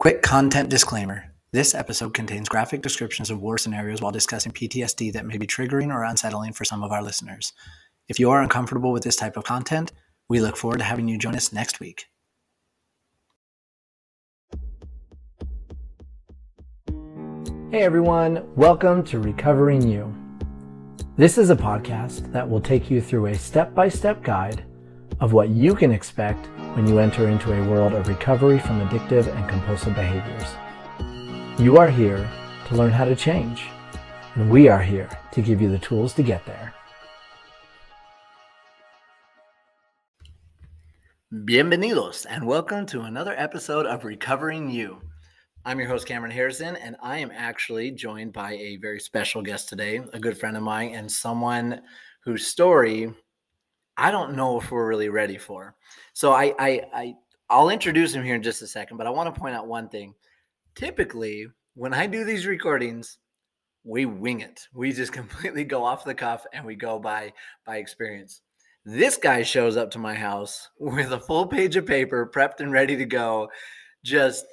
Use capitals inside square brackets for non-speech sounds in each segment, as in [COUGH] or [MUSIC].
Quick content disclaimer. This episode contains graphic descriptions of war scenarios while discussing PTSD that may be triggering or unsettling for some of our listeners. If you are uncomfortable with this type of content, we look forward to having you join us next week. Hey everyone, welcome to Recovering You. This is a podcast that will take you through a step by step guide of what you can expect when you enter into a world of recovery from addictive and compulsive behaviors. You are here to learn how to change, and we are here to give you the tools to get there. Bienvenidos, and welcome to another episode of Recovering You. I'm your host, Cameron Harrison, and I am actually joined by a very special guest today, a good friend of mine, and someone whose story I don't know if we're really ready for. So I, I, I I'll introduce him here in just a second, but I want to point out one thing. Typically, when I do these recordings, we wing it. We just [LAUGHS] completely go off the cuff and we go by by experience. This guy shows up to my house [LAUGHS] with a full page of paper, prepped and ready to go, just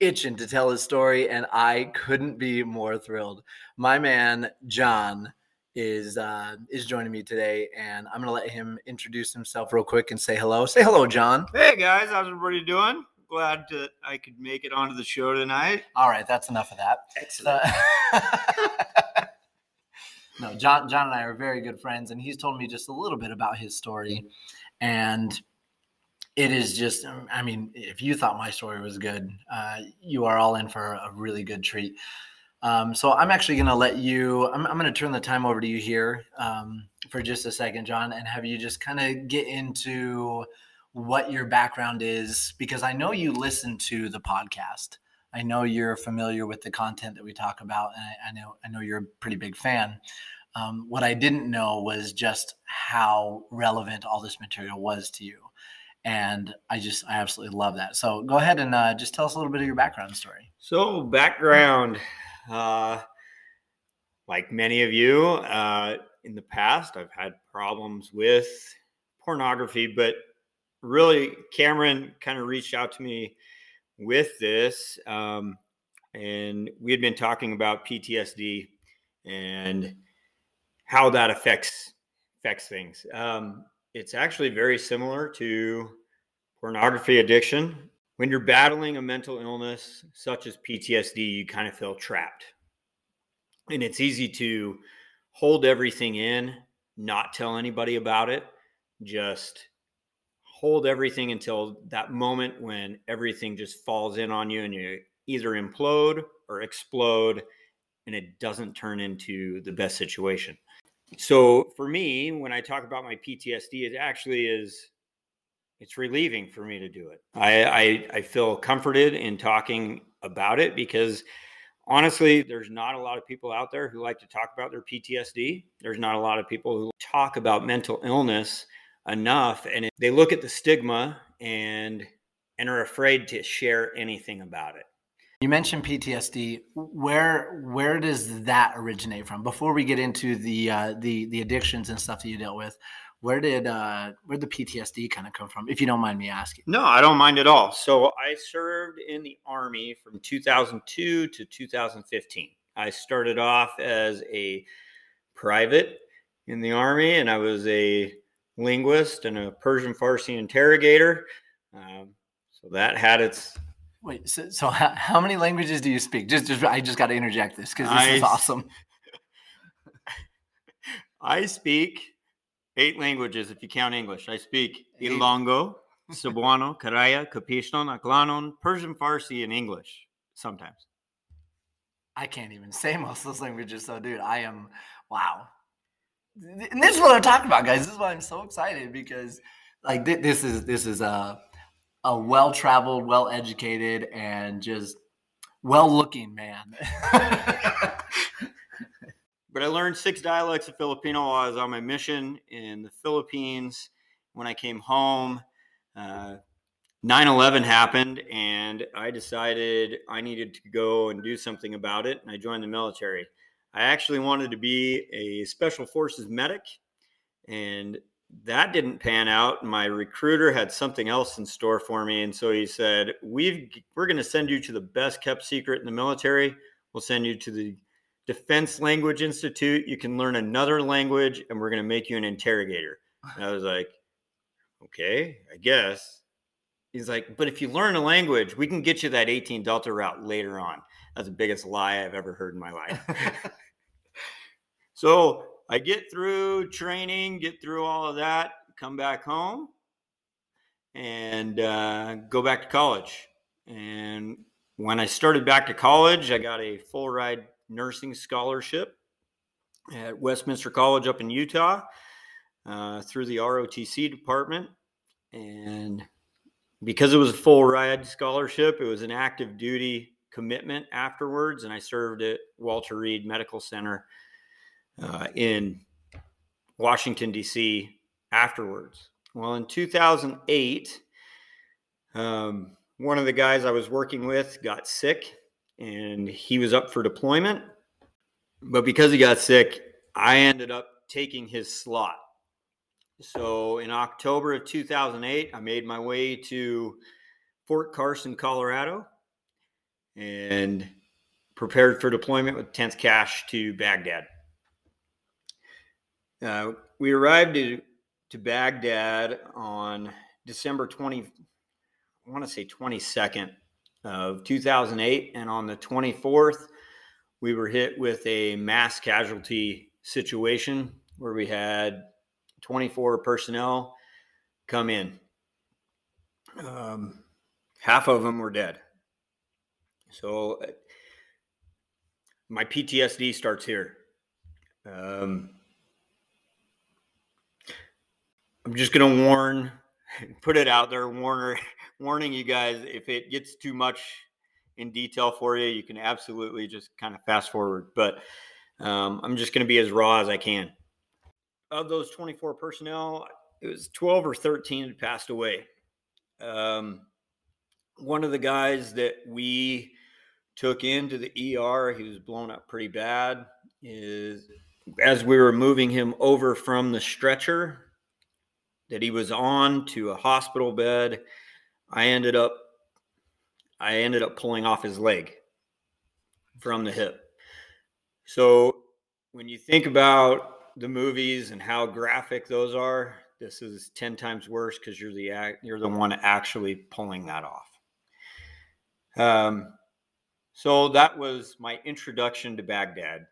itching to tell his story, and I couldn't be more thrilled. My man, John, is uh, is joining me today, and I'm gonna let him introduce himself real quick and say hello. Say hello, John. Hey guys, how's everybody doing? Glad that I could make it onto the show tonight. All right, that's enough of that. Excellent. Uh, [LAUGHS] no, John, John and I are very good friends, and he's told me just a little bit about his story, and it is just, I mean, if you thought my story was good, uh, you are all in for a really good treat. Um, so I'm actually going to let you, I'm, I'm going to turn the time over to you here um, for just a second, John, and have you just kind of get into what your background is, because I know you listen to the podcast. I know you're familiar with the content that we talk about, and I, I know I know you're a pretty big fan. Um, what I didn't know was just how relevant all this material was to you, and I just I absolutely love that. So go ahead and uh, just tell us a little bit of your background story. So background, uh, like many of you, uh, in the past, I've had problems with pornography, but really, Cameron kind of reached out to me with this, um, and we had been talking about PTSD and how that affects affects things. Um, it's actually very similar to pornography addiction. When you're battling a mental illness such as PTSD, you kind of feel trapped. And it's easy to hold everything in, not tell anybody about it, just hold everything until that moment when everything just falls in on you and you either implode or explode and it doesn't turn into the best situation. So for me, when I talk about my PTSD, it actually is it's relieving for me to do it. I, I, I feel comforted in talking about it because honestly, there's not a lot of people out there who like to talk about their PTSD. There's not a lot of people who talk about mental illness enough, and it, they look at the stigma and and are afraid to share anything about it. You mentioned PTSD. Where where does that originate from? Before we get into the uh, the the addictions and stuff that you dealt with, where did uh, where the PTSD kind of come from? If you don't mind me asking. No, I don't mind at all. So I served in the army from 2002 to 2015. I started off as a private in the army, and I was a linguist and a Persian Farsi interrogator. Um, so that had its Wait, so, so how, how, many languages do you speak? Just, just I just got to interject this because this I, is awesome. [LAUGHS] I speak eight languages if you count English. I speak Ilongo, [LAUGHS] Cebuano, Karaya, Capiznon, Aklanon, Persian, Farsi, and English sometimes. I can't even say [LAUGHS] most of those languages, so dude, I am wow. And this is what I'm talking about, guys. This is why I'm so excited because like this is this is a a well traveled, well educated, and just well looking man. [LAUGHS] but I learned six dialects of Filipino while I was on my mission in the Philippines. When I came home, uh, 9-11 happened and i decided i needed to go and do something about it and i joined the military i actually wanted to be a special forces medic and that didn't pan out. My recruiter had something else in store for me, and so he said, "We've we're going to send you to the best kept secret in the military. We'll send you to the Defense Language Institute. You can learn another language, and we're going to make you an interrogator." And I was like, "Okay, I guess." He's like, "But if you learn a language, we can get you that 18 Delta route later on." That's the biggest lie I've ever heard in my life. [LAUGHS] so I get through training, get through all of that, come back home, and uh, go back to college. And when I started back to college, I got a full ride nursing scholarship at Westminster College up in Utah uh, through the ROTC department. And because it was a full ride scholarship, it was an active duty commitment afterwards. And I served at Walter Reed Medical Center uh, in Washington, D.C. afterwards. Well, in 2008, um, one of the guys I was working with got sick and he was up for deployment. But because he got sick, I ended up taking his slot. So in October of 2008, I made my way to Fort Carson, Colorado, and prepared for deployment with 10th CSH to Baghdad. Uh, we arrived to, to Baghdad on December 20, I want to say 22nd of 2008. And on the 24th, we were hit with a mass casualty situation where we had 24 personnel come in. Um, half of them were dead. So uh, my PTSD starts here. Um, I'm just going to warn, [LAUGHS] put it out there, warner, [LAUGHS] warning you guys. If it gets too much in detail for you, you can absolutely just kind of fast forward. But um, I'm just going to be as raw as I can. Of those 24 personnel, it was 12 or 13 had passed away. Um, one of the guys that we took into the ER, he was blown up pretty bad. Is as we were moving him over from the stretcher that he was on to a hospital bed. I ended up I ended up pulling off his leg from the hip. So when you think about the movies and how graphic those are, this is 10 times worse because you're the you're the one actually pulling that off. Um, so that was my introduction to Baghdad.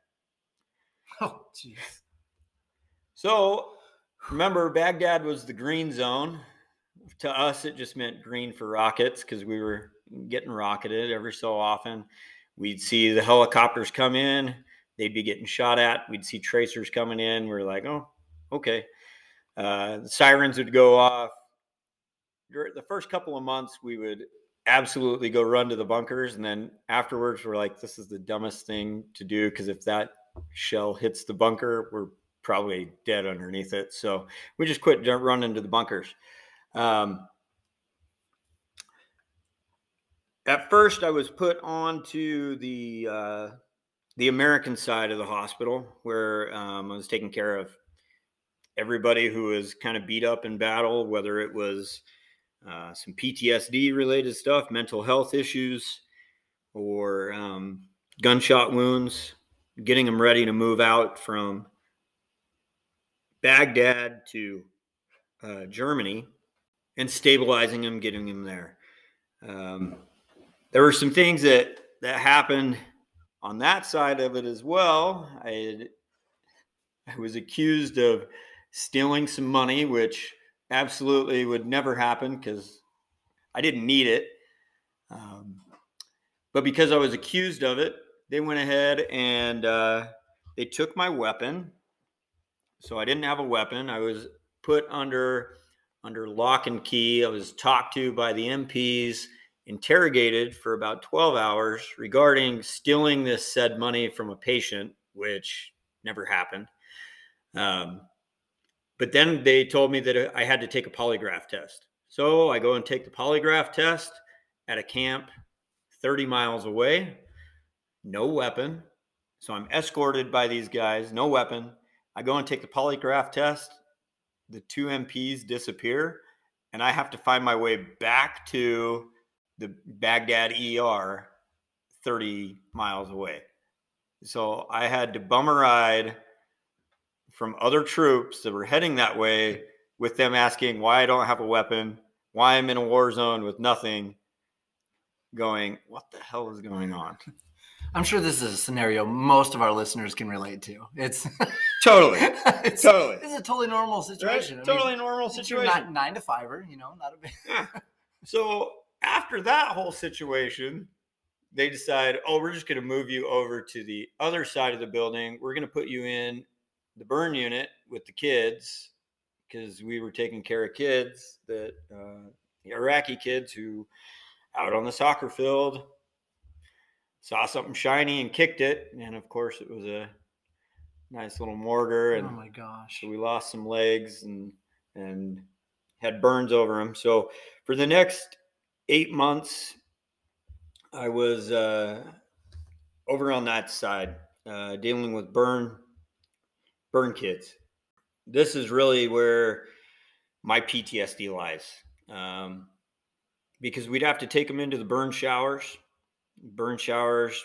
Oh, jeez. So remember Baghdad was the green zone. To us, it just meant green for rockets because we were getting rocketed every so often. We'd see the helicopters come in, they'd be getting shot at. We'd see tracers coming in. We are like, oh, okay. Uh, the sirens would go off. During the first couple of months, we would absolutely go run to the bunkers. And then afterwards, we're like, this is the dumbest thing to do because if that shell hits the bunker, we're probably dead underneath it. So we just quit running to the bunkers. Um, at first, I was put on to the uh, the American side of the hospital where um, I was taking care of everybody who was kind of beat up in battle, whether it was uh, some PTSD related stuff, mental health issues, or um, gunshot wounds, getting them ready to move out from Baghdad to uh, Germany and stabilizing him, getting him there. Um, there were some things that that happened on that side of it as well. I had, I was accused of stealing some money, which absolutely would never happen because I didn't need it. Um, but because I was accused of it, they went ahead and uh, they took my weapon so I didn't have a weapon. I was put under under lock and key. I was talked to by the MPs, interrogated for about 12 hours regarding stealing this said money from a patient, which never happened. Um, but then they told me that I had to take a polygraph test. So I go and take the polygraph test at a camp 30 miles away, no weapon. So I'm escorted by these guys, no weapon. I go and take the polygraph test. the two MPs disappear, and I have to find my way back to the Baghdad ER 30 miles away. So I had to bum a ride from other troops that were heading that way with them asking why I don't have a weapon, why I'm in a war zone with nothing, going, what the hell is going on? [LAUGHS] I'm sure this is a scenario most of our listeners can relate to. It's [LAUGHS] totally, [LAUGHS] it's, totally. is a totally normal situation. Right? Totally mean, normal situation. Not nine to fiver, you know, not a big. yeah. [LAUGHS] So after that whole situation, they decide, oh, we're just going to move you over to the other side of the building. We're going to put you in the burn unit with the kids because we were taking care of kids that uh, the Iraqi kids who out on the soccer field saw something shiny and kicked it, and of course it was a nice little mortar. And oh my gosh! So we lost some legs and and had burns over them. So for the next eight months, I was uh, over on that side uh, dealing with burn burn kids. This is really where my PTSD lies. Um, because we'd have to take them into the burn showers. Burn showers,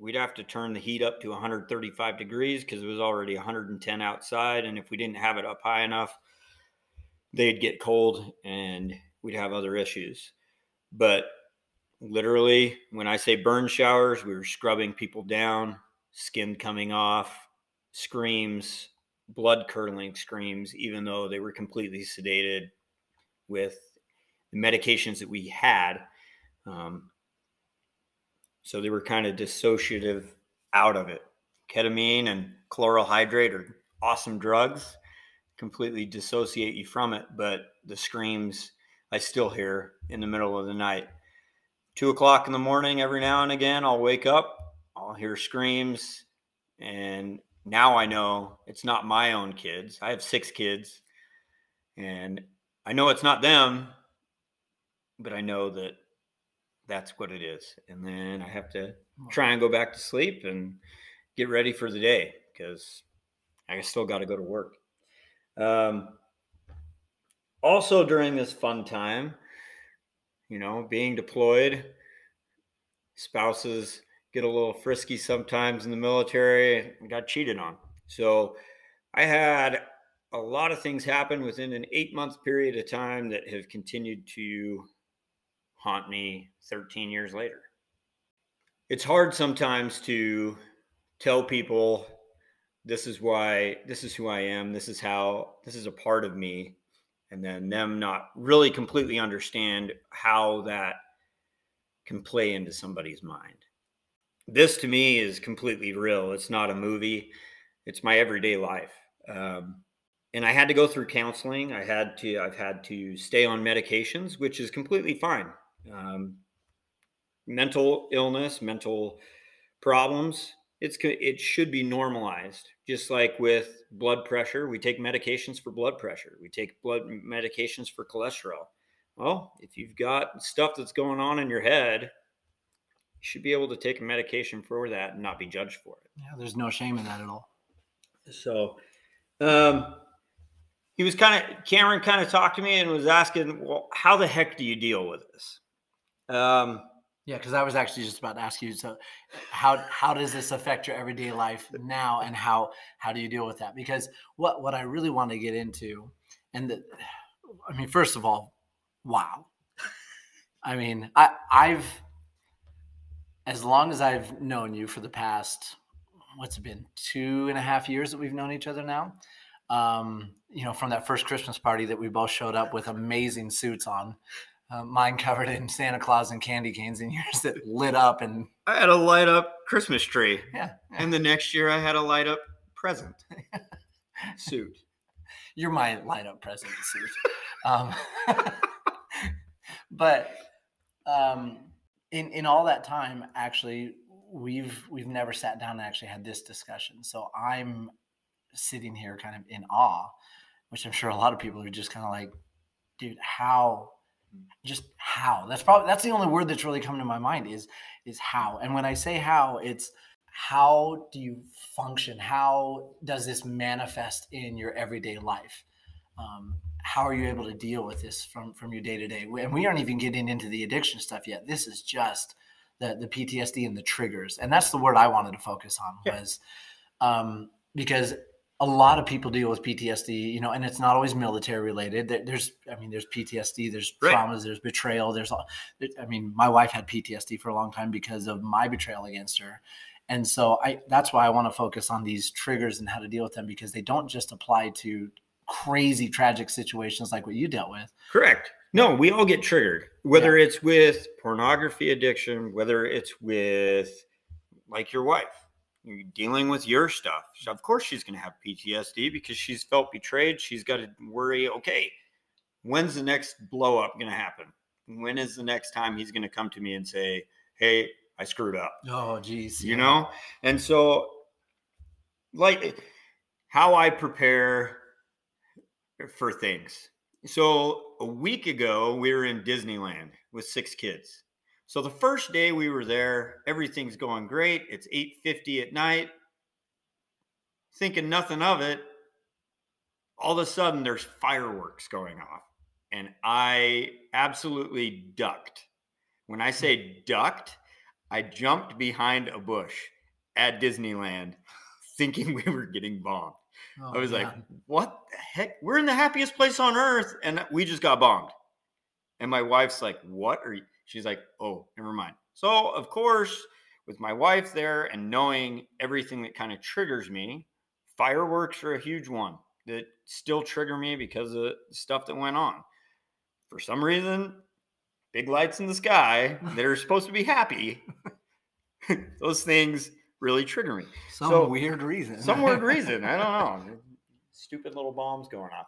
we'd have to turn the heat up to 135 degrees because it was already 110 outside. And if we didn't have it up high enough, they'd get cold and we'd have other issues. But literally, when I say burn showers, we were scrubbing people down, skin coming off, screams, blood curdling screams, even though they were completely sedated with the medications that we had. Um, so they were kind of dissociative out of it. Ketamine and chloral hydrate are awesome drugs, completely dissociate you from it, but the screams I still hear in the middle of the night. Two o'clock in the morning, every now and again, I'll wake up, I'll hear screams, and now I know it's not my own kids. I have six kids, and I know it's not them but I know that that's what it is. And then I have to try and go back to sleep and get ready for the day because I still got to go to work. Um, also, during this fun time, you know, being deployed, spouses get a little frisky sometimes in the military and got cheated on. So I had a lot of things happen within an eight month period of time that have continued to haunt me 13 years later. It's hard sometimes to tell people this is why this is who I am, this is how this is a part of me and then them not really completely understand how that can play into somebody's mind. This to me is completely real. It's not a movie. It's my everyday life. Um, and I had to go through counseling. I had to. I've had to stay on medications, which is completely fine. Um, mental illness, mental problems, it's it should be normalized. Just like with blood pressure, we take medications for blood pressure. We take blood medications for cholesterol. Well, if you've got stuff that's going on in your head, you should be able to take a medication for that and not be judged for it. Yeah, there's no shame in that at all. So, um, he was kind of Cameron kind of talked to me and was asking, "Well, how the heck do you deal with this?" Um, yeah, because I was actually just about to ask you. So, how how does this affect your everyday life now, and how how do you deal with that? Because what what I really want to get into, and the, I mean, first of all, wow. I mean, I I've as long as I've known you for the past what's it been two and a half years that we've known each other now. Um, you know, from that first Christmas party that we both showed up with amazing suits on uh, mine covered in Santa Claus and candy canes, and yours that lit up. And I had a light up Christmas tree. Yeah, yeah. And the next year, I had a light up present [LAUGHS] suit. You're my light up present suit. um, [LAUGHS] but um, in in all that time, actually, we've we've never sat down and actually had this discussion. So I'm sitting here kind of in awe, which I'm sure a lot of people are just kind of like, dude, how just how. That's probably that's the only word that's really coming to my mind is is how. And when i say how it's how do you function? How does this manifest in your everyday life? Um, how are you able to deal with this from from your day to day? And we aren't even getting into the addiction stuff yet. This is just the the PTSD and the triggers, and that's the word I wanted to focus on was um, because a lot of people deal with PTSD, you know, and it's not always military related. There's, I mean, there's PTSD, there's Right. traumas, there's betrayal, there's. I mean, my wife had PTSD for a long time because of my betrayal against her, and so I that's why I want to focus on these triggers and how to deal with them because they don't just apply to crazy tragic situations like what you dealt with. Correct. No, we all get triggered, whether it's with pornography addiction, whether it's with like your wife, you're dealing with your stuff. So of course, she's going to have PTSD because she's felt betrayed. She's got to worry, okay, when's the next blow up going to happen? When is the next time he's going to come to me and say, hey, I screwed up? Oh, geez, you know and so like how i prepare for things so a week ago we were in disneyland with six kids so the first day we were there everything's going great it's 8.50 at night thinking nothing of it all of a sudden there's fireworks going off and i absolutely ducked when i say ducked I jumped behind a bush at Disneyland [LAUGHS] thinking we were getting bombed. Oh, I was like, what the heck? We're in the happiest place on earth and we just got bombed. And my wife's like, what are you? She's like, oh, never mind. So, of course, with my wife there and knowing everything that kind of triggers me, fireworks are a huge one that still trigger me because of stuff that went on. For some reason, big lights in the sky [LAUGHS] that are supposed to be happy, [LAUGHS] those things really trigger me. some so- weird reason. Some weird [LAUGHS] reason. I don't know. Stupid little bombs going off.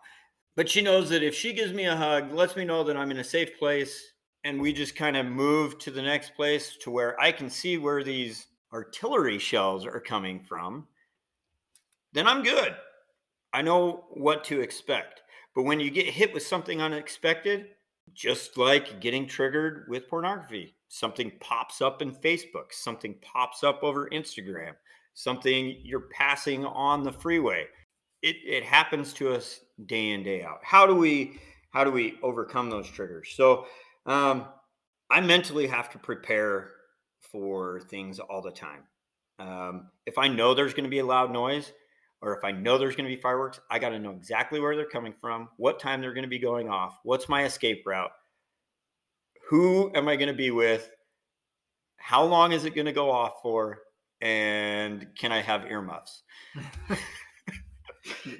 But she knows that if she gives me a hug, lets me know that I'm in a safe place, and we just kind of move to the next place to where I can see where these artillery shells are coming from, then I'm good. I know what to expect. But when you get hit with something unexpected, just like getting triggered with pornography, something pops up in Facebook, something pops up over Instagram, something you're passing on the freeway. It, it happens to us day in day out. How do we how do we overcome those triggers? So um, I mentally have to prepare for things all the time. Um, if I know there's going to be a loud noise, or if I know there's going to be fireworks, I got to know exactly where they're coming from, what time they're going to be going off, what's my escape route, who am I going to be with, how long is it going to go off for, and can I have earmuffs? [LAUGHS]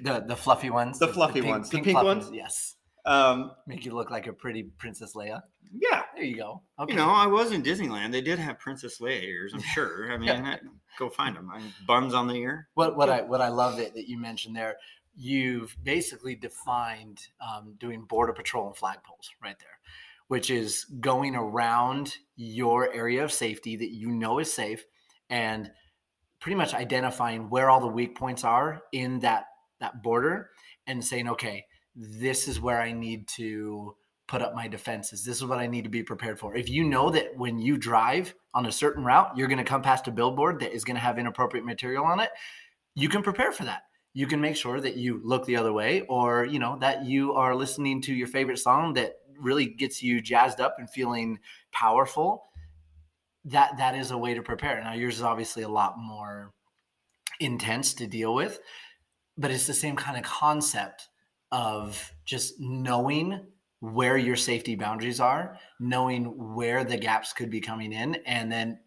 the the fluffy ones, The fluffy ones. The pink fluffy ones? yes, Um, make you look like a pretty Princess Leia. yeah, There you go. Okay. you know, I was in Disneyland. They did have Princess Leia ears, I'm [LAUGHS] sure. I mean, Yeah. go find them. I, Buns on the ear. what what I what I love that, that you mentioned there, you've basically defined um, doing border patrol and flagpoles right there, which is going around your area of safety that you know is safe, and pretty much identifying where all the weak points are in that that border, and saying, okay, this is where I need to put up my defenses. This is what I need to be prepared for. If you know that when you drive on a certain route, you're going to come past a billboard that is going to have inappropriate material on it, you can prepare for that. You can make sure that you look the other way or, you know, that you are listening to your favorite song that really gets you jazzed up and feeling powerful. That that is a way to prepare. Now yours is obviously a lot more intense to deal with, but it's the same kind of concept of just knowing where your safety boundaries are, knowing where the gaps could be coming in, and then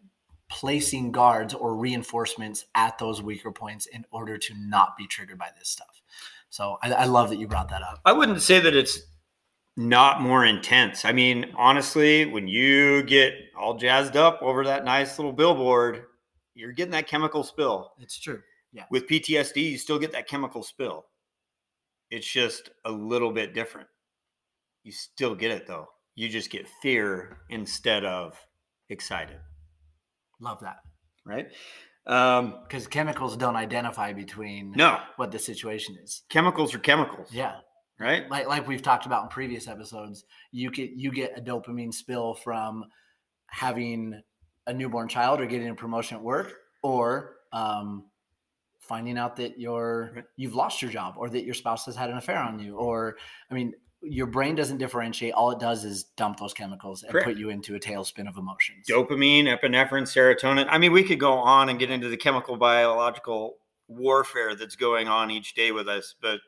placing guards or reinforcements at those weaker points in order to not be triggered by this stuff. So I, I love that you brought that up. I wouldn't say that it's not more intense. I mean, honestly, when you get all jazzed up over that nice little billboard, you're getting that chemical spill. It's true. Yeah. With PTSD, you still get that chemical spill. It's just a little bit different. You still get it though. You just get fear instead of excited, Love that. right? Um, Because chemicals don't identify between no, what the situation is. chemicals are chemicals, Yeah. right? like like we've talked about in previous episodes, you get you get a dopamine spill from having a newborn child or getting a promotion at work or um, finding out that you're you've lost your job or that your spouse has had an affair on you or i mean your brain doesn't differentiate all it does is dump those chemicals and Correct. put you into a tailspin of emotions dopamine, epinephrine, serotonin. I mean, we could go on and get into the chemical biological warfare that's going on each day with us, but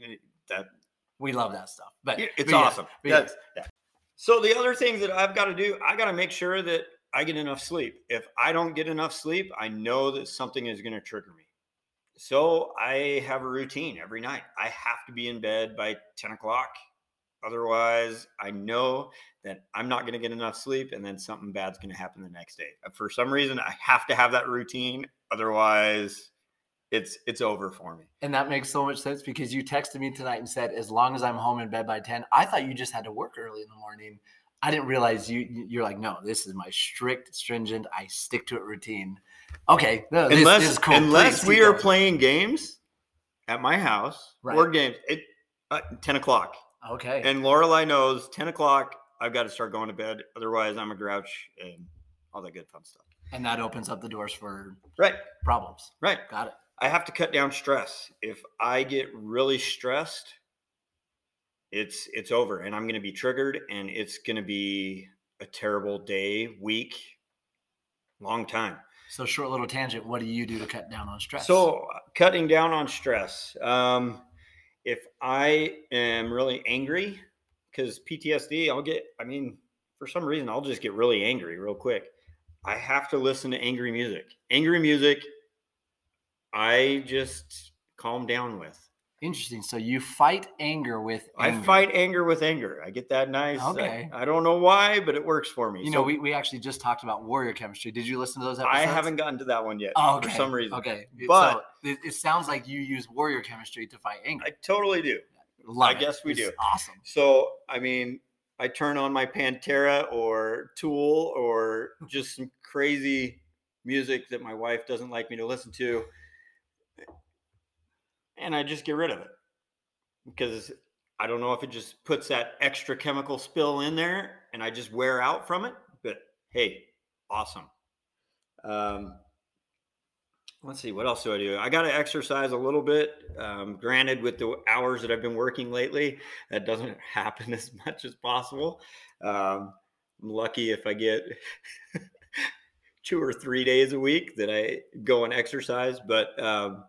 eh, that we love that stuff but it's but awesome. That's- yeah. So the other things that I've got to do, I got to make sure that I get enough sleep. If I don't get enough sleep, I know that something is going to trigger me. So I have a routine every night. I have to be in bed by 10 o'clock. Otherwise, I know that I'm not going to get enough sleep and then something bad's going to happen the next day. For some reason, I have to have that routine. Otherwise, it's it's over for me. and that makes so much sense because you texted me tonight and said as long as i'm home in bed by 10 i thought you just had to work early in the morning i didn't realize you you- you're like no this is my strict stringent i stick to it routine okay no, this, unless this is cool unless Please we are going. playing games at my house, Right. board games, it uh, ten o'clock, okay and Lorelai knows ten o'clock. I've got to start going to bed. Otherwise, I'm a grouch and all that good fun stuff. and that opens up the doors for Right, problems right. got it I have to cut down stress. If I get really stressed, it's it's over, and I'm going to be triggered, and it's going to be a terrible day, week, long time. So short little tangent what do you do to cut down on stress So, cutting down on stress. Um, if I am really angry, because PTSD, I'll get, I mean, for some reason, I'll just get really angry real quick. I have to listen to angry music. Angry music, I just calm down with. Interesting so you fight anger with anger. I fight anger with anger. I get that nice. I- Okay. I, don't know why, but it works for me. you know we, we actually just talked about warrior chemistry did you listen to those episodes? I haven't gotten to that one yet Oh, okay. for some reason. Okay. But- so it, it sounds like you use warrior chemistry to fight anger. I totally do. Love I it. guess we It's do. Awesome. So, I mean, I turn on my Pantera or Tool or just some crazy music that my wife doesn't like me to listen to. And I just get rid of it because I don't know if it just puts that extra chemical spill in there and I just wear out from it. But hey, awesome. Um, let's see, what else do I do? I got to exercise a little bit. Um, granted, with the hours that I've been working lately, that doesn't [LAUGHS] happen as much as possible. Um, I'm lucky if I get [LAUGHS] two or three days a week that I go and exercise, but um,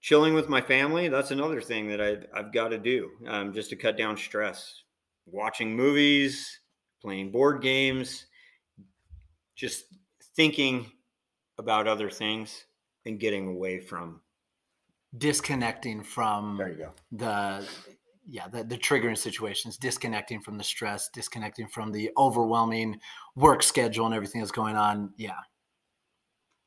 chilling with my family, that's another thing that I, I've got to do um, just to cut down stress. Watching movies, playing board games, just thinking about other things and getting away from. Disconnecting from there you go. the yeah the, the triggering situations, disconnecting from the stress, disconnecting from the overwhelming work schedule and everything that's going on. Yeah.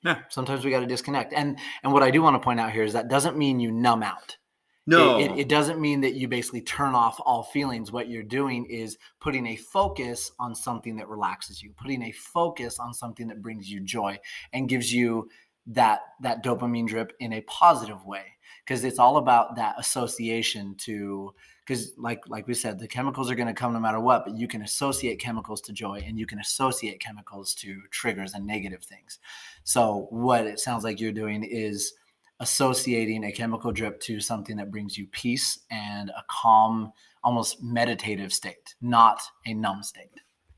Yeah. Sometimes we got to disconnect. And and what I do want to point out here is that doesn't mean you numb out. No, It, it, it doesn't mean that you basically turn off all feelings. What you're doing is putting a focus on something that relaxes you, putting a focus on something that brings you joy and gives you that that dopamine drip in a positive way. Because it's all about that association to because like like we said, the chemicals are going to come no matter what, but you can associate chemicals to joy and you can associate chemicals to triggers and negative things. So what it sounds like you're doing is associating a chemical drip to something that brings you peace and a calm, almost meditative state, not a numb state.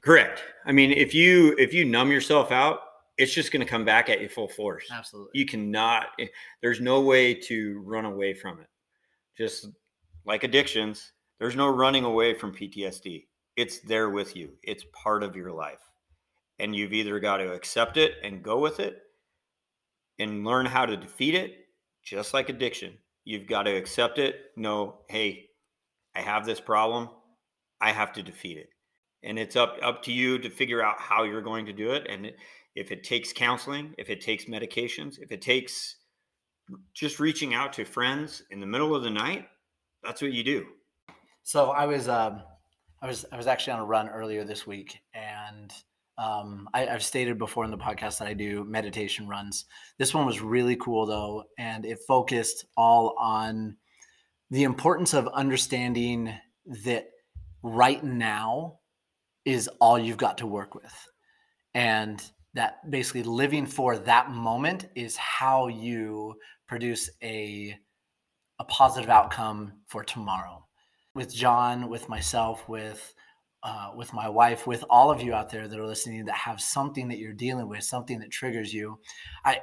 correct. I mean, if you if you numb yourself out, it's just going to come back at you full force. Absolutely. You cannot. eh, There's no way to run away from it. Just like addictions, there's no running away from PTSD. It's there with you. It's part of your life, and you've either got to accept it and go with it, and learn how to defeat it. Just like addiction, you've got to accept it. Know, hey, I have this problem. I have to defeat it, and it's up up to you to figure out how you're going to do it. And if it takes counseling, if it takes medications, if it takes just reaching out to friends in the middle of the night, that's what you do. So I was um, I was I was actually on a run earlier this week, and um, I, I've stated before in the podcast that I do meditation runs. This one was really cool though, and it focused all on the importance of understanding that right now is all you've got to work with, and that basically living for that moment is how you produce a a positive outcome for tomorrow. With john with myself with uh, with my wife with all of you out there that are listening that have something that you're dealing with something that triggers you i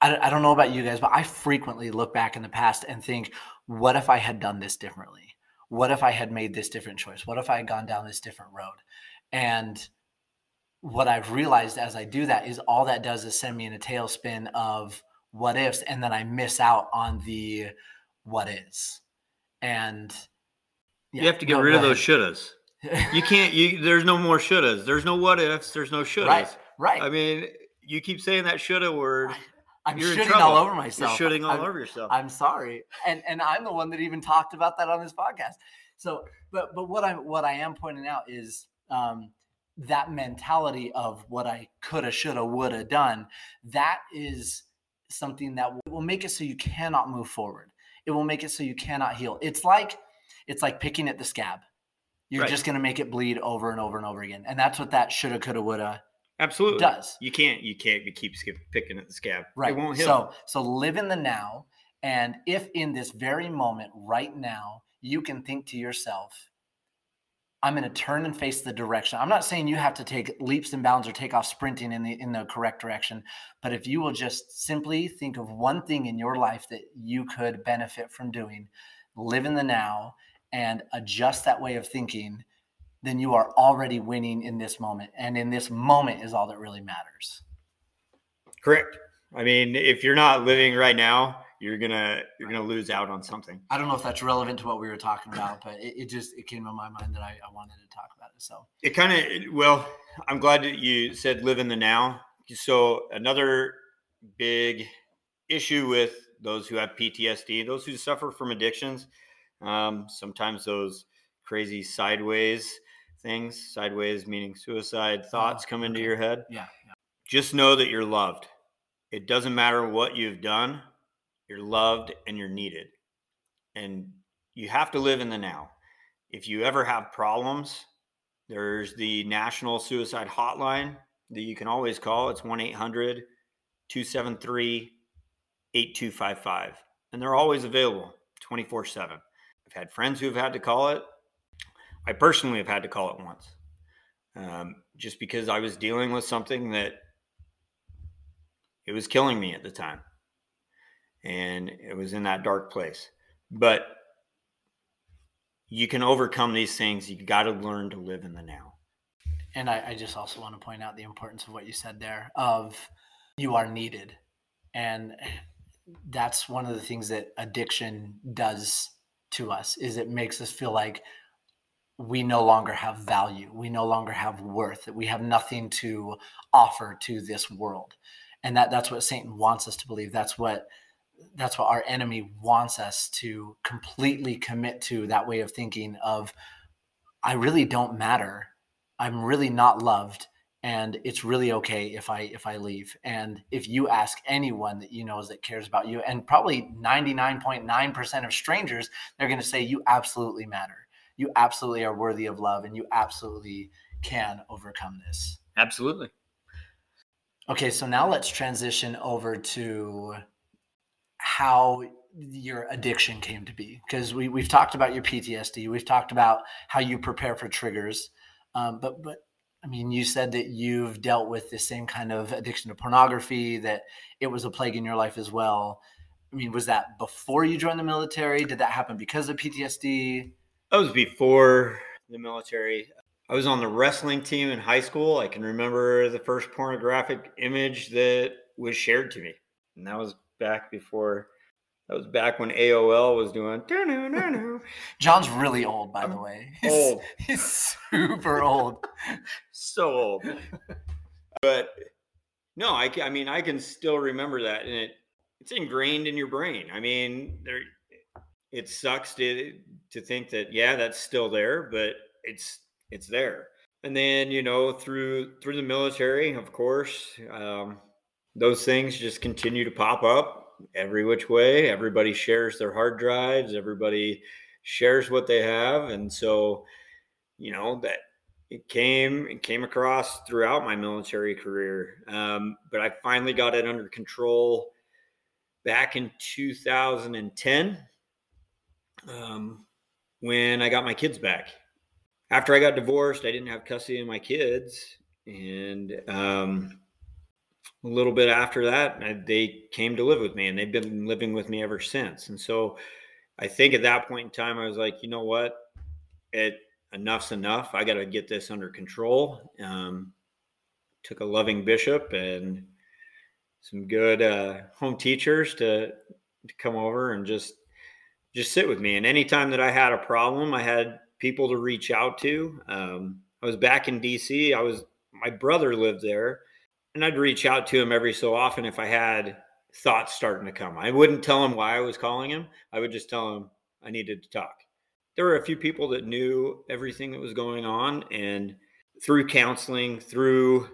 I, I don't know about you guys but i frequently look back in the past and think what if i had done this differently? What if i had made this different choice? What if i had gone down this different road? And what I've realized as I do that is all that does is send me in a tailspin of what ifs, and then I miss out on the what is. And yeah, you have to get rid of those shouldas. you can't. You there's no more shouldas. There's no what ifs. There's no shouldas. Right. Right. I mean, you keep saying that shoulda word. I'm you're shooting all over myself. You're shooting all I'm, over yourself. I'm sorry, and and I'm the one that even talked about that on this podcast. So, but but what I'm what I am pointing out is um, that mentality of what I coulda, shoulda, woulda done, that is something that will make it so you cannot move forward. It will make it so you cannot heal. It's like it's like picking at the scab. You're right. just going to make it bleed over and over and over again, and that's what that shoulda, coulda, woulda absolutely does. You can't you can't keep picking at the scab. Right. It won't heal. So so live in the now, and if in this very moment, right now, you can think to yourself, I'm going to turn and face the direction. I'm not saying you have to take leaps and bounds or take off sprinting in the in the correct direction, but if you will just simply think of one thing in your life that you could benefit from doing, live in the now and adjust that way of thinking, then you are already winning in this moment. And in this moment is all that really matters. Correct. I mean, if you're not living right now, you're gonna you're gonna lose out on something. I don't know if that's relevant to what we were talking about, but it, it just it came to my mind that I, I wanted to talk about it. So it kind of well, I'm glad that you said live in the now. So another big issue with those who have PTSD, those who suffer from addictions, um, sometimes those crazy sideways things, sideways meaning suicide thoughts oh, come into okay. your head. Yeah, yeah. Just know that you're loved. It doesn't matter what you've done you're loved and you're needed. And you have to live in the now. If you ever have problems, there's the National Suicide Hotline that you can always call. It's 1 800 273 8255. And they're always available 24 7. I've had friends who have had to call it. I personally have had to call it once um, just because I was dealing with something that it was killing me at the time and it was in that dark place. But you can overcome these things. You got to learn to live in the now. And I, I, just also want to point out the importance of what you said there of you are needed. And that's one of the things that addiction does to us is it makes us feel like we no longer have value. We no longer have worth, that we have nothing to offer to this world. And that that's what Satan wants us to believe. That's what that's what our enemy wants us to completely commit to that way of thinking of i really don't matter. I'm really not loved and it's really okay if i if i leave. And if you ask anyone that you know that cares about you and probably 99.9% of strangers they're going to say you absolutely matter. You absolutely are worthy of love and you absolutely can overcome this. Absolutely. Okay so now let's transition over to how your addiction came to be because we, we've talked about your ptsd we've talked about how you prepare for triggers um, but but i mean you said that you've dealt with the same kind of addiction to pornography that it was a plague in your life as well. I mean was that before you joined the military? Did that happen because of ptsd that was before the military. I was on the wrestling team in high school. I can remember the first pornographic image that was shared to me and that was back before that was back when AOL was doing. John's really old, by the way. [LAUGHS] He's, old. he's super old. so old. But no, I, I mean, I can still remember that, and it it's ingrained in your brain. I mean, there, it sucks to to think that yeah, that's still there, but it's it's there. And then you know, through through the military, of course, um, those things just continue to pop up every which way. Everybody shares their hard drives, everybody shares what they have. And so, you know, that it came it came across throughout my military career. Um, but I finally got it under control back in 2010 um, when I got my kids back. After I got divorced, I didn't have custody of my kids, and um, a little bit after that, they came to live with me, and they've been living with me ever since. And so, I think at that point in time, I was like, you know what, it enough's enough. I got to get this under control. Um, took a loving bishop and some good uh, home teachers to, to come over and just just sit with me. And anytime that I had a problem, I had people to reach out to. Um, I was back in DC. I was my brother lived there, and I'd reach out to him every so often if I had thoughts starting to come. I wouldn't tell him why I was calling him. I would just tell him I needed to talk there were a few people that knew everything that was going on and through counseling through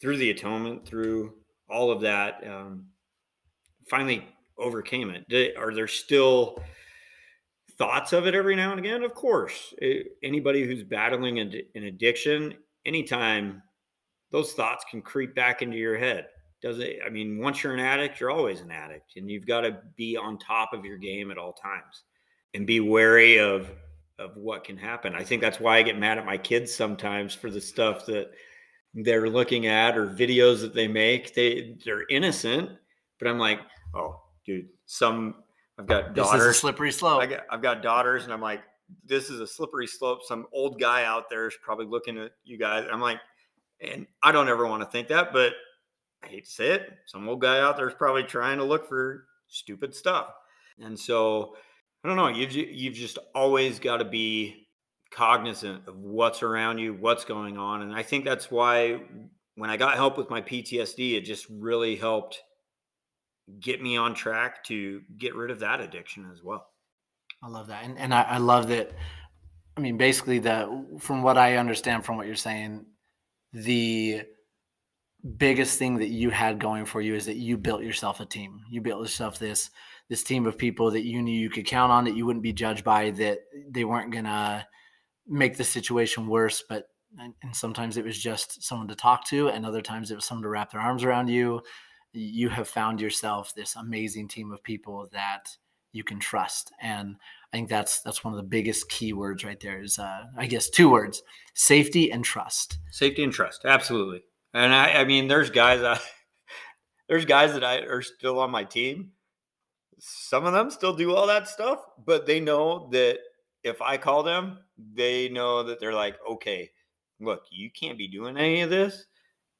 through the atonement through all of that um, finally overcame it are there still thoughts of it every now and again of course it, anybody who's battling an addiction anytime those thoughts can creep back into your head does it i mean once you're an addict you're always an addict and you've got to be on top of your game at all times and be wary of of what can happen. I think that's why I get mad at my kids sometimes for the stuff that they're looking at or videos that they make. They they're innocent, but I'm like, oh, dude, some I've got daughters. This is a slippery slope. I got, I've got daughters, and I'm like, this is a slippery slope. Some old guy out there is probably looking at you guys. I'm like, and I don't ever want to think that, but I hate to say it. Some old guy out there is probably trying to look for stupid stuff. And so I don't know. You've you've just always got to be cognizant of what's around you, what's going on, and I think that's why when I got help with my PTSD, it just really helped get me on track to get rid of that addiction as well. I love that, and and I, I love that. I mean, basically, the from what I understand from what you're saying, the biggest thing that you had going for you is that you built yourself a team. You built yourself this this team of people that you knew you could count on, that you wouldn't be judged by, that they weren't gonna make the situation worse. But and, sometimes it was just someone to talk to, and other times it was someone to wrap their arms around you. You have found yourself this amazing team of people that you can trust, and I think that's that's one of the biggest key words right there. Is uh, I guess two words: safety and trust. Safety and trust, absolutely. And I, I mean, there's guys, I, [LAUGHS] there's guys that I are still on my team some of them still do all that stuff, but they know that if I call them, they know that they're like, okay, look, you can't be doing any of this.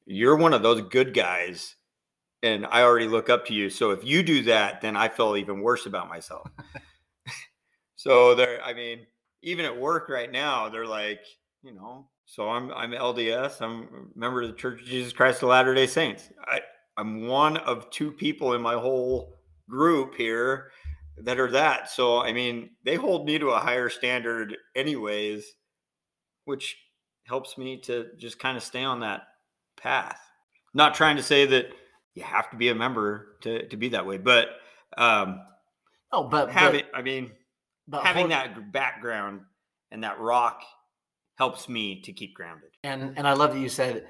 You're one of those good guys. And I already look up to you. So if you do that, then I feel even worse about myself. [LAUGHS] so they're, I mean, even at work right now, they're like, you know, so I'm I'm LDS. I'm a member of the Church of Jesus Christ of Latter Day Saints. I I'm one of two people in my whole group here that are that. So, I mean, they hold me to a higher standard, anyways, which helps me to just kind of stay on that path. Not trying to say that you have to be a member to, to be that way, but um, oh, but having, but, I mean, but having that background and that rock helps me to keep grounded. And and I love that you said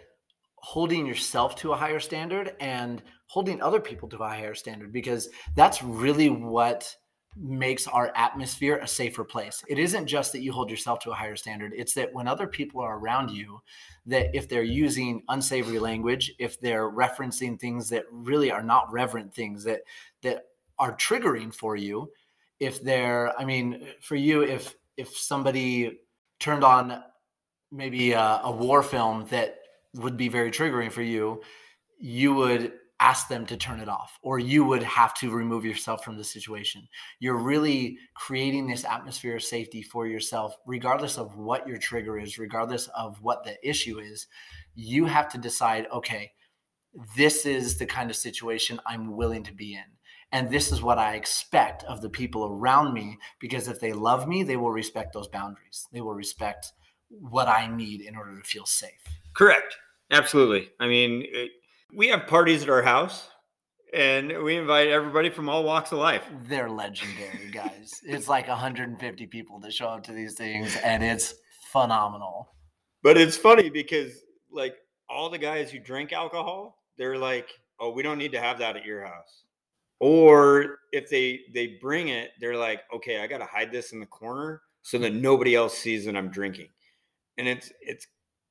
holding yourself to a higher standard and holding other people to a higher standard because that's really what makes our atmosphere a safer place. It isn't just that you hold yourself to a higher standard, it's that when other people are around you that if they're using unsavory language, if they're referencing things that really are not reverent things that that are triggering for you, if they're I mean for you if if somebody turned on maybe a, a war film that would be very triggering for you, you would ask them to turn it off or you would have to remove yourself from the situation. You're really creating this atmosphere of safety for yourself, regardless of what your trigger is, regardless of what the issue is. You have to decide, okay, this is the kind of situation I'm willing to be in. And this is what I expect of the people around me because if they love me, they will respect those boundaries. They will respect what I need in order to feel safe. Correct. Absolutely. I mean, it, we have parties at our house and we invite everybody from all walks of life. They're legendary, guys. [LAUGHS] it's like 150 people that show up to these things and it's phenomenal. but it's funny because like all the guys who drink alcohol, they're like, "Oh, we don't need to have that at your house." Or if they they bring it, they're like, "Okay, I got to hide this in the corner so that nobody else sees that I'm drinking." And it's it's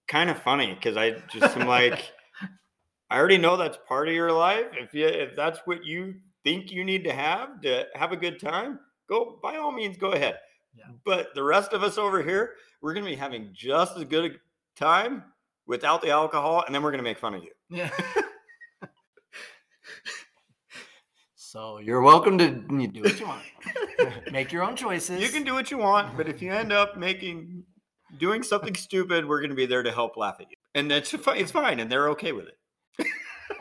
kind of funny because I just am like, [LAUGHS] I already know that's part of your life. If you if that's what you think you need to have to have a good time, go by all means go ahead. Yeah. But the rest of us over here, we're gonna be having just as good a time without the alcohol, and then we're gonna make fun of you. Yeah. [LAUGHS] [LAUGHS] so you're welcome to you do what you want. [LAUGHS] Make your own choices. You can do what you want, but if you end up making doing something stupid, we're gonna be there to help laugh at you. And that's it's fine, and they're okay with it. [LAUGHS]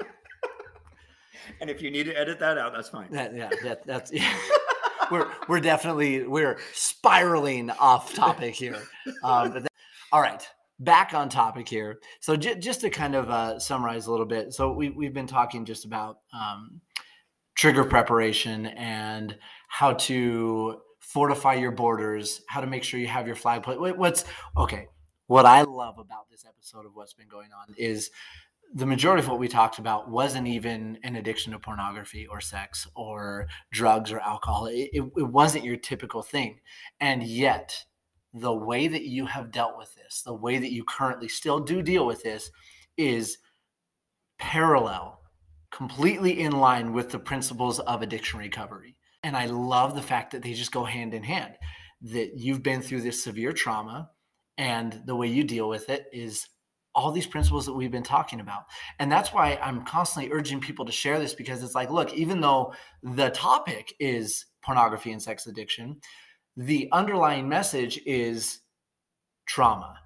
and if you need to edit that out, that's fine. That, yeah, that, that's yeah. [LAUGHS] we're we're definitely we're spiraling off topic here. Um, but that, all right, back on topic here. So j- just to kind of uh, summarize a little bit. So we we've been talking just about um, trigger preparation and how to fortify your borders, how to make sure you have your flag. What's okay? What I love about this episode of what's been going on is the majority of what we talked about wasn't even an addiction to pornography or sex or drugs or alcohol. It, it, it, wasn't your typical thing. And yet, the way that you have dealt with this, the way that you currently still do deal with this, is parallel, completely in line with the principles of addiction recovery. And I love the fact that they just go hand in hand, that you've been through this severe trauma. And the way you deal with it is all these principles that we've been talking about. And that's why I'm constantly urging people to share this because it's like, look, even though the topic is pornography and sex addiction, the underlying message is trauma.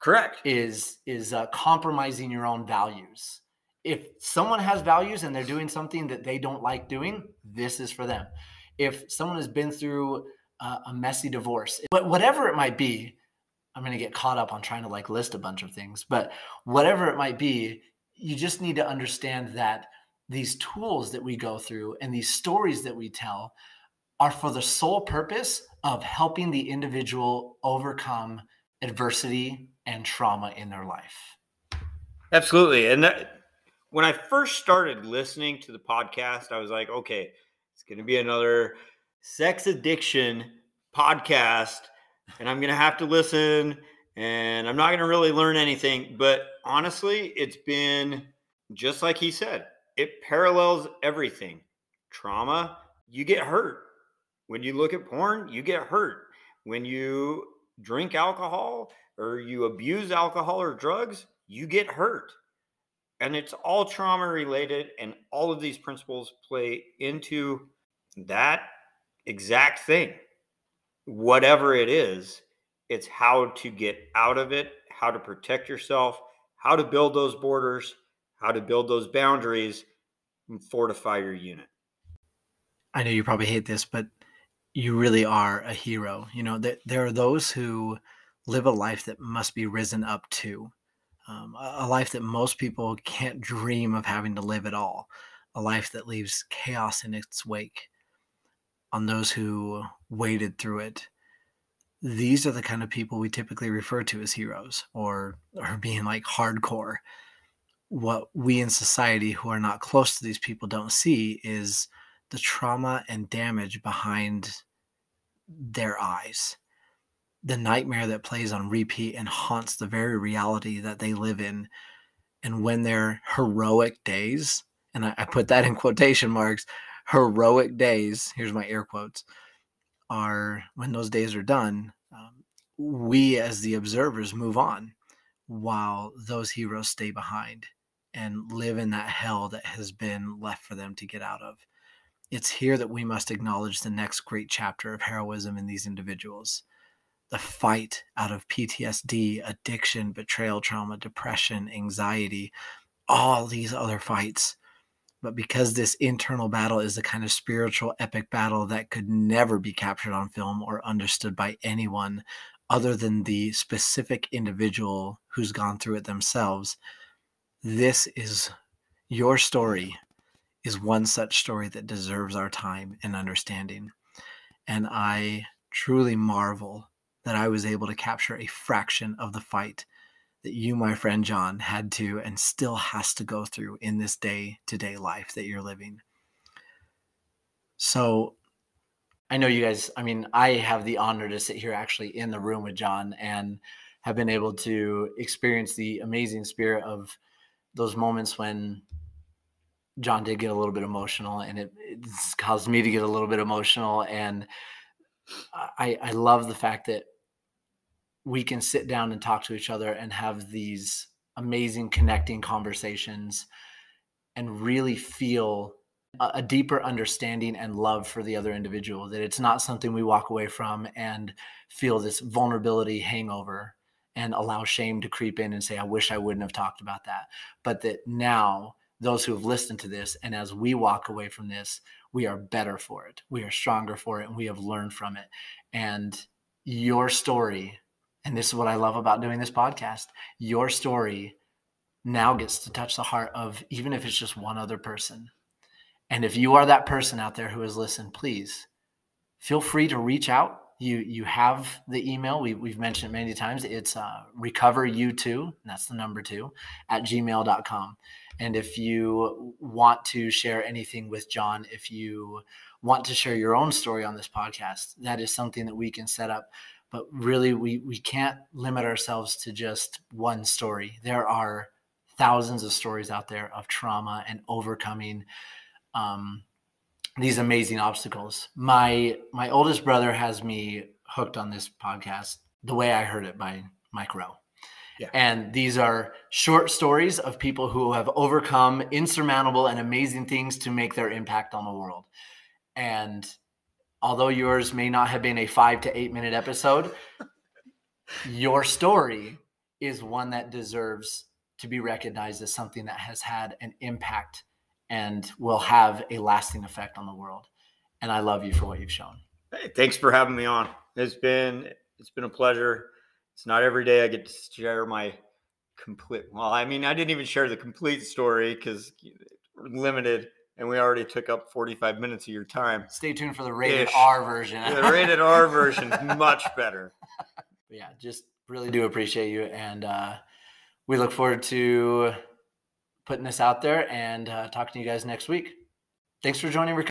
Correct. Is is uh, compromising your own values. If someone has values and they're doing something that they don't like doing, this is for them. If someone has been through uh, a messy divorce, but whatever it might be, I'm going to get caught up on trying to like list a bunch of things, but whatever it might be, you just need to understand that these tools that we go through and these stories that we tell are for the sole purpose of helping the individual overcome adversity and trauma in their life. Absolutely. And that, when I first started listening to the podcast, I was like, okay, it's going to be another sex addiction podcast and I'm going to have to listen and I'm not going to really learn anything. But honestly, it's been just like he said, it parallels everything. Trauma, you get hurt. When you look at porn, you get hurt. When you drink alcohol or you abuse alcohol or drugs, you get hurt. And it's all trauma related, and all of these principles play into that exact thing whatever it is, it's how to get out of it, how to protect yourself, how to build those borders, how to build those boundaries, and fortify your unit. I know you probably hate this, but you really are a hero. You know, that there are those who live a life that must be risen up to, um, a life that most people can't dream of having to live at all, a life that leaves chaos in its wake on those who waded through it. These are the kind of people we typically refer to as heroes or or being like hardcore. What we in society who are not close to these people don't see is the trauma and damage behind their eyes the nightmare that plays on repeat and haunts the very reality that they live in and when their heroic days and I, I put that in quotation marks heroic days, here's my air quotes, are when those days are done, um, we as the observers move on while those heroes stay behind and live in that hell that has been left for them to get out of. It's here that we must acknowledge the next great chapter of heroism in these individuals. The fight out of PTSD, addiction, betrayal trauma, depression, anxiety, all these other fights but because this internal battle is the kind of spiritual epic battle that could never be captured on film or understood by anyone other than the specific individual who's gone through it themselves, this is your story is one such story that deserves our time and understanding. And I truly marvel that I was able to capture a fraction of the fight that you, my friend John, had to and still has to go through in this day to day life that you're living. So I know you guys, I mean, I have the honor to sit here actually in the room with John and have been able to experience the amazing spirit of those moments when John did get a little bit emotional and it, it's caused me to get a little bit emotional. And I, I love the fact that we can sit down and talk to each other and have these amazing connecting conversations and really feel a, a deeper understanding and love for the other individual that it's not something we walk away from and feel this vulnerability hangover and allow shame to creep in and say i wish i wouldn't have talked about that. But that now those who have listened to this and as we walk away from this we are better for it. We are stronger for it and we have learned from it. And your story and this is what I love about doing this podcast. Your story now gets to touch the heart of even if it's just one other person. And if you are that person out there who has listened, please feel free to reach out. You you have the email. We, we've mentioned it many times. It's uh, recover you too. That's the number two at gmail.com. And if you want to share anything with John, if you want to share your own story on this podcast, that is something that we can set up but really we we can't limit ourselves to just one story there are thousands of stories out there of trauma and overcoming um, these amazing obstacles my my oldest brother has me hooked on this podcast the way i heard it by mike rowe yeah. And these are short stories of people who have overcome insurmountable and amazing things to make their impact on the world. And although yours may not have been a five to eight minute episode, your story is one that deserves to be recognized as something that has had an impact and will have a lasting effect on the world. And I love you for what you've shown. Hey, thanks for having me on. It's been it's been a pleasure. It's not every day I get to share my complete. Well, I mean, I didn't even share the complete story because limited and we already took up 45 minutes of your time. Stay tuned for the rated Ish. R version. the rated R [LAUGHS] version is much better. yeah, just really do appreciate you. And uh, we look forward to putting this out there and uh, talking to you guys next week. Thanks for joining.